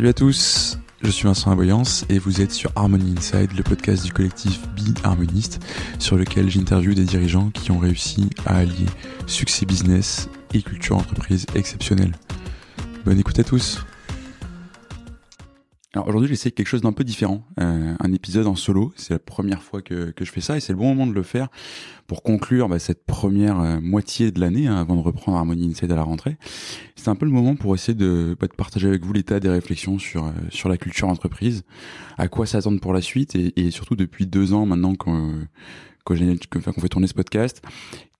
Salut à tous, je suis Vincent Aboyance et vous êtes sur Harmony Inside, le podcast du collectif Be Harmoniste, sur lequel j'interviewe des dirigeants qui ont réussi à allier succès business et culture entreprise exceptionnelle. Bonne écoute à tous. Alors aujourd'hui, j'essaie quelque chose d'un peu différent, euh, un épisode en solo. C'est la première fois que, que je fais ça et c'est le bon moment de le faire pour conclure bah, cette première euh, moitié de l'année hein, avant de reprendre Harmony Inside à la rentrée. C'est un peu le moment pour essayer de, bah, de partager avec vous l'état des réflexions sur euh, sur la culture entreprise, à quoi s'attendre pour la suite et, et, surtout depuis deux ans maintenant qu'on qu'on fait tourner ce podcast,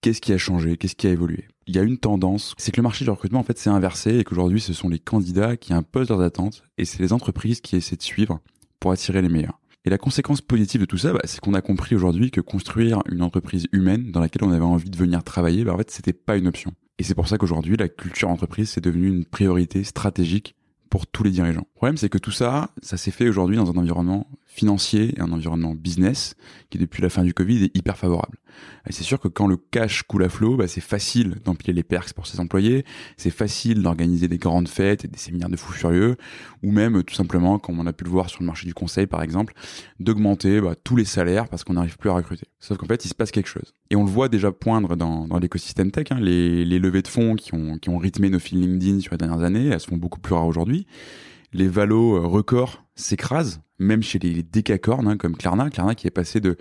qu'est-ce qui a changé, qu'est-ce qui a évolué? Il y a une tendance, c'est que le marché du recrutement, en fait, c'est inversé et qu'aujourd'hui, ce sont les candidats qui imposent leurs attentes et c'est les entreprises qui essaient de suivre pour attirer les meilleurs. Et la conséquence positive de tout ça, bah, c'est qu'on a compris aujourd'hui que construire une entreprise humaine dans laquelle on avait envie de venir travailler, bah, en fait, c'était pas une option. Et c'est pour ça qu'aujourd'hui, la culture entreprise, c'est devenu une priorité stratégique pour tous les dirigeants. Le problème, c'est que tout ça, ça s'est fait aujourd'hui dans un environnement financier et un environnement business qui, depuis la fin du Covid, est hyper favorable. Et c'est sûr que quand le cash coule à flot, bah, c'est facile d'empiler les perks pour ses employés, c'est facile d'organiser des grandes fêtes et des séminaires de fous furieux, ou même tout simplement, comme on a pu le voir sur le marché du conseil par exemple, d'augmenter bah, tous les salaires parce qu'on n'arrive plus à recruter. Sauf qu'en fait, il se passe quelque chose. Et on le voit déjà poindre dans, dans l'écosystème tech, hein, les, les levées de fonds qui ont, qui ont rythmé nos fils LinkedIn sur les dernières années, elles se font beaucoup plus rares aujourd'hui les valos euh, records s'écrasent, même chez les décacornes hein, comme Klarna. Klarna qui est passé d'une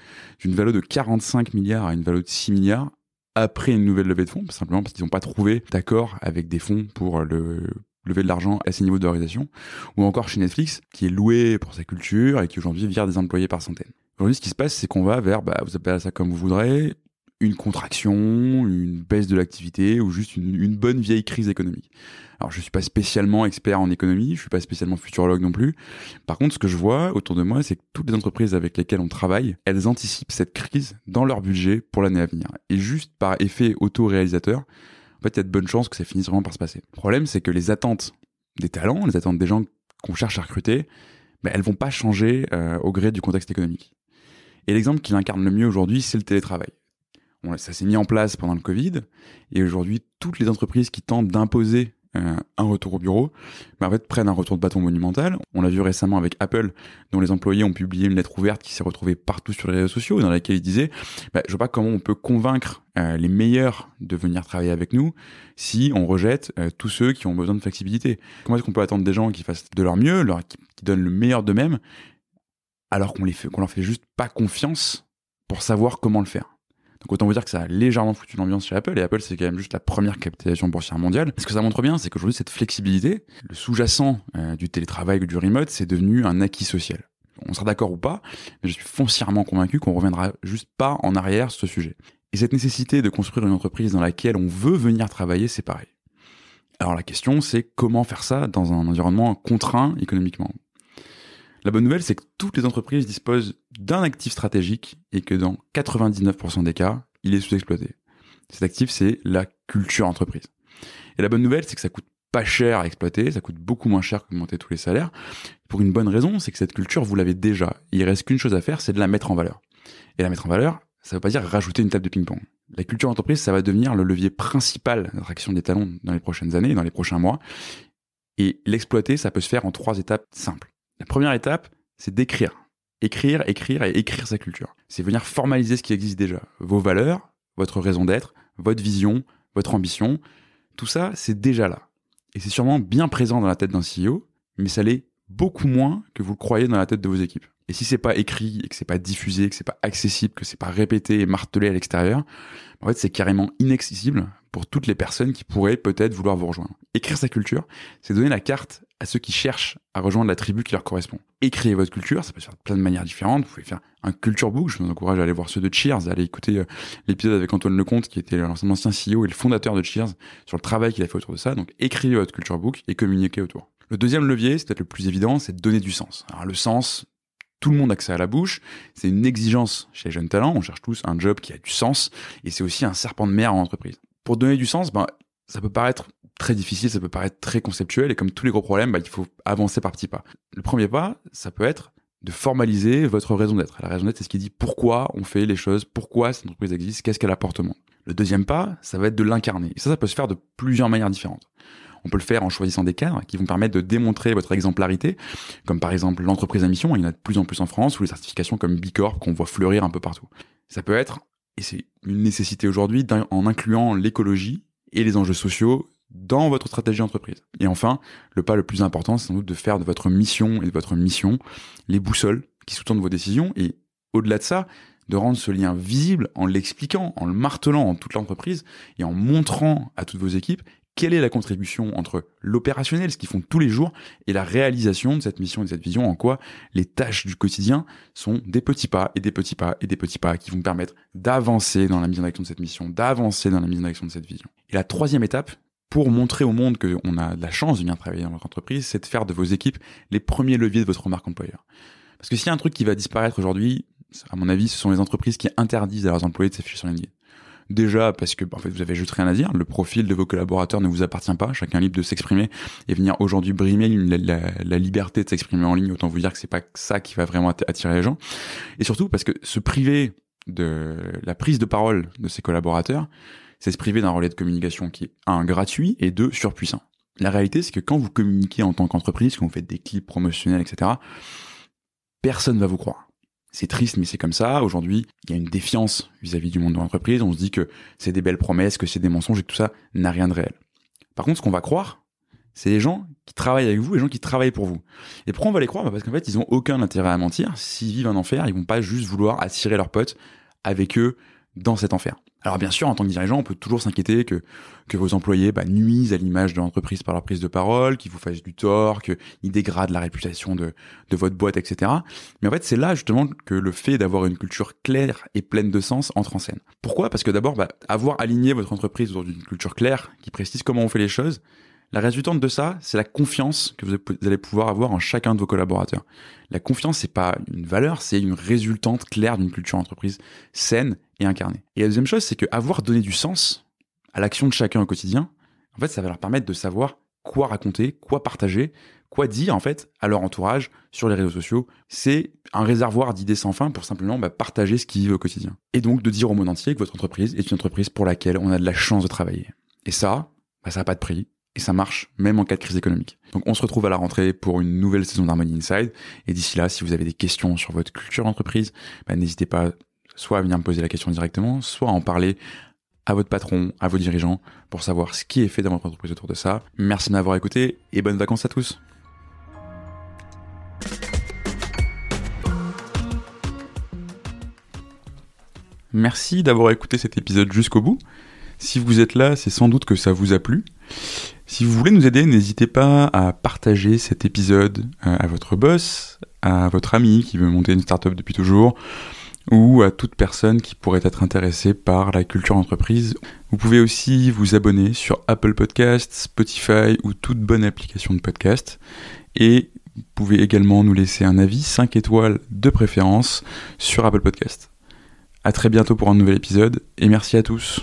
valo de 45 milliards à une valo de 6 milliards après une nouvelle levée de fonds, simplement parce qu'ils n'ont pas trouvé d'accord avec des fonds pour le lever de l'argent à ces niveaux de valorisation, ou encore chez Netflix, qui est loué pour sa culture et qui aujourd'hui vire des employés par centaines. Aujourd'hui, ce qui se passe, c'est qu'on va vers, bah, vous appelez ça comme vous voudrez, une contraction, une baisse de l'activité ou juste une, une, bonne vieille crise économique. Alors je suis pas spécialement expert en économie, je suis pas spécialement futurologue non plus. Par contre, ce que je vois autour de moi, c'est que toutes les entreprises avec lesquelles on travaille, elles anticipent cette crise dans leur budget pour l'année à venir. Et juste par effet auto-réalisateur, en fait, il y a de bonnes chances que ça finisse vraiment par se passer. Le problème, c'est que les attentes des talents, les attentes des gens qu'on cherche à recruter, ben, elles vont pas changer euh, au gré du contexte économique. Et l'exemple qui l'incarne le mieux aujourd'hui, c'est le télétravail ça s'est mis en place pendant le Covid, et aujourd'hui, toutes les entreprises qui tentent d'imposer euh, un retour au bureau, bah, prennent un retour de bâton monumental. On l'a vu récemment avec Apple, dont les employés ont publié une lettre ouverte qui s'est retrouvée partout sur les réseaux sociaux, dans laquelle ils disaient, bah, je vois pas comment on peut convaincre euh, les meilleurs de venir travailler avec nous si on rejette euh, tous ceux qui ont besoin de flexibilité. Comment est-ce qu'on peut attendre des gens qui fassent de leur mieux, qui, donnent le meilleur d'eux-mêmes, alors qu'on les fait, qu'on leur fait juste pas confiance pour savoir comment le faire? Donc autant vous dire que ça a légèrement foutu l'ambiance chez Apple, et Apple c'est quand même juste la première capitalisation boursière mondiale. Ce que ça montre bien, c'est qu'aujourd'hui cette flexibilité, le sous-jacent euh, du télétravail ou du remote, c'est devenu un acquis social. On sera d'accord ou pas, mais je suis foncièrement convaincu qu'on reviendra juste pas en arrière sur ce sujet. Et cette nécessité de construire une entreprise dans laquelle on veut venir travailler, c'est pareil. Alors la question, c'est comment faire ça dans un environnement contraint économiquement? La bonne nouvelle, c'est que toutes les entreprises disposent d'un actif stratégique et que dans 99% des cas, il est sous-exploité. Cet actif, c'est la culture entreprise. Et la bonne nouvelle, c'est que ça coûte pas cher à exploiter, ça coûte beaucoup moins cher qu'augmenter tous les salaires. Pour une bonne raison, c'est que cette culture, vous l'avez déjà. Il reste qu'une chose à faire, c'est de la mettre en valeur. Et la mettre en valeur, ça veut pas dire rajouter une table de ping-pong. La culture entreprise, ça va devenir le levier principal d'attraction des talents dans les prochaines années, dans les prochains mois. Et l'exploiter, ça peut se faire en trois étapes simples. La première étape, c'est d'écrire. Écrire, écrire et écrire sa culture. C'est venir formaliser ce qui existe déjà. Vos valeurs, votre raison d'être, votre vision, votre ambition. Tout ça, c'est déjà là. Et c'est sûrement bien présent dans la tête d'un CEO, mais ça l'est beaucoup moins que vous le croyez dans la tête de vos équipes. Et si c'est pas écrit et que c'est pas diffusé, que c'est pas accessible, que c'est pas répété et martelé à l'extérieur, en fait, c'est carrément inaccessible pour toutes les personnes qui pourraient peut-être vouloir vous rejoindre. Écrire sa culture, c'est donner la carte à ceux qui cherchent à rejoindre la tribu qui leur correspond. Écrivez votre culture, ça peut se faire de plein de manières différentes. Vous pouvez faire un culture book. Je vous encourage à aller voir ceux de Cheers, à aller écouter euh, l'épisode avec Antoine Lecomte, qui était l'ancien ancien CEO et le fondateur de Cheers, sur le travail qu'il a fait autour de ça. Donc, écrivez votre culture book et communiquez autour. Le deuxième levier, c'est peut-être le plus évident, c'est de donner du sens. Alors, le sens, tout le monde a accès à la bouche. C'est une exigence chez les jeunes talents. On cherche tous un job qui a du sens. Et c'est aussi un serpent de mer en entreprise. Pour donner du sens, ben, ça peut paraître très difficile, ça peut paraître très conceptuel, et comme tous les gros problèmes, bah, il faut avancer par petits pas. Le premier pas, ça peut être de formaliser votre raison d'être. La raison d'être, c'est ce qui dit pourquoi on fait les choses, pourquoi cette entreprise existe, qu'est-ce qu'elle apporte au monde. Le deuxième pas, ça va être de l'incarner. Et ça, ça peut se faire de plusieurs manières différentes. On peut le faire en choisissant des cadres qui vont permettre de démontrer votre exemplarité, comme par exemple l'entreprise à mission, il y en a de plus en plus en France, ou les certifications comme Bicorp qu'on voit fleurir un peu partout. Ça peut être, et c'est une nécessité aujourd'hui, en incluant l'écologie et les enjeux sociaux dans votre stratégie d'entreprise. Et enfin, le pas le plus important, c'est sans doute de faire de votre mission et de votre mission les boussoles qui sous-tendent vos décisions et au-delà de ça, de rendre ce lien visible en l'expliquant, en le martelant en toute l'entreprise et en montrant à toutes vos équipes quelle est la contribution entre l'opérationnel, ce qu'ils font tous les jours, et la réalisation de cette mission et de cette vision, en quoi les tâches du quotidien sont des petits pas et des petits pas et des petits pas qui vont permettre d'avancer dans la mise en action de cette mission, d'avancer dans la mise en action de cette vision. Et la troisième étape, pour montrer au monde qu'on a de la chance de bien travailler dans votre entreprise, c'est de faire de vos équipes les premiers leviers de votre marque employeur. Parce que s'il y a un truc qui va disparaître aujourd'hui, à mon avis, ce sont les entreprises qui interdisent à leurs employés de s'afficher sur LinkedIn. Déjà parce que en fait vous avez juste rien à dire, le profil de vos collaborateurs ne vous appartient pas, chacun est libre de s'exprimer et venir aujourd'hui brimer la, liberté de s'exprimer en ligne, autant vous dire que c'est pas ça qui va vraiment attirer les gens. Et surtout parce que se priver de la prise de parole de ses collaborateurs, c'est se priver d'un relais de communication qui est un gratuit et deux surpuissant. La réalité c'est que quand vous communiquez en tant qu'entreprise, quand vous faites des clips promotionnels, etc., personne va vous croire c'est triste, mais c'est comme ça. Aujourd'hui, il y a une défiance vis-à-vis du monde de l'entreprise. On se dit que c'est des belles promesses, que c'est des mensonges et que tout ça n'a rien de réel. Par contre, ce qu'on va croire, c'est les gens qui travaillent avec vous, les gens qui travaillent pour vous. Et pourquoi on va les croire? Bah, Parce qu'en fait, ils ont aucun intérêt à mentir. S'ils vivent un enfer, ils vont pas juste vouloir attirer leurs potes avec eux dans cet enfer. Alors bien sûr, en tant que dirigeant, on peut toujours s'inquiéter que, que vos employés bah, nuisent à l'image de l'entreprise par leur prise de parole, qu'ils vous fassent du tort, qu'ils dégradent la réputation de, de votre boîte, etc. Mais en fait, c'est là justement que le fait d'avoir une culture claire et pleine de sens entre en scène. Pourquoi? Parce que d'abord, bah, avoir aligné votre entreprise autour d'une culture claire qui précise comment on fait les choses, la résultante de ça, c'est la confiance que vous allez pouvoir avoir en chacun de vos collaborateurs. La confiance, c'est pas une valeur, c'est une résultante claire d'une culture entreprise saine et incarnée. Et la deuxième chose, c'est que avoir donné du sens à l'action de chacun au quotidien, en fait, ça va leur permettre de savoir quoi raconter, quoi partager, quoi dire en fait à leur entourage sur les réseaux sociaux. C'est un réservoir d'idées sans fin pour simplement bah, partager ce qu'ils vivent au quotidien. Et donc de dire au monde entier que votre entreprise est une entreprise pour laquelle on a de la chance de travailler. Et ça, bah, ça n'a pas de prix et ça marche même en cas de crise économique. Donc on se retrouve à la rentrée pour une nouvelle saison d'Harmony Inside et d'ici là, si vous avez des questions sur votre culture d'entreprise, bah, n'hésitez pas soit à venir me poser la question directement, soit à en parler à votre patron, à vos dirigeants pour savoir ce qui est fait dans votre entreprise autour de ça. Merci de m'avoir écouté et bonnes vacances à tous. Merci d'avoir écouté cet épisode jusqu'au bout. Si vous êtes là, c'est sans doute que ça vous a plu. Si vous voulez nous aider, n'hésitez pas à partager cet épisode euh, à votre boss, à votre ami qui veut monter une startup depuis toujours, ou à toute personne qui pourrait être intéressée par la culture entreprise. Vous pouvez aussi vous abonner sur Apple Podcasts, Spotify ou toute bonne application de podcast. Et vous pouvez également nous laisser un avis 5 étoiles de préférence sur Apple Podcasts. À très bientôt pour un nouvel épisode et merci à tous.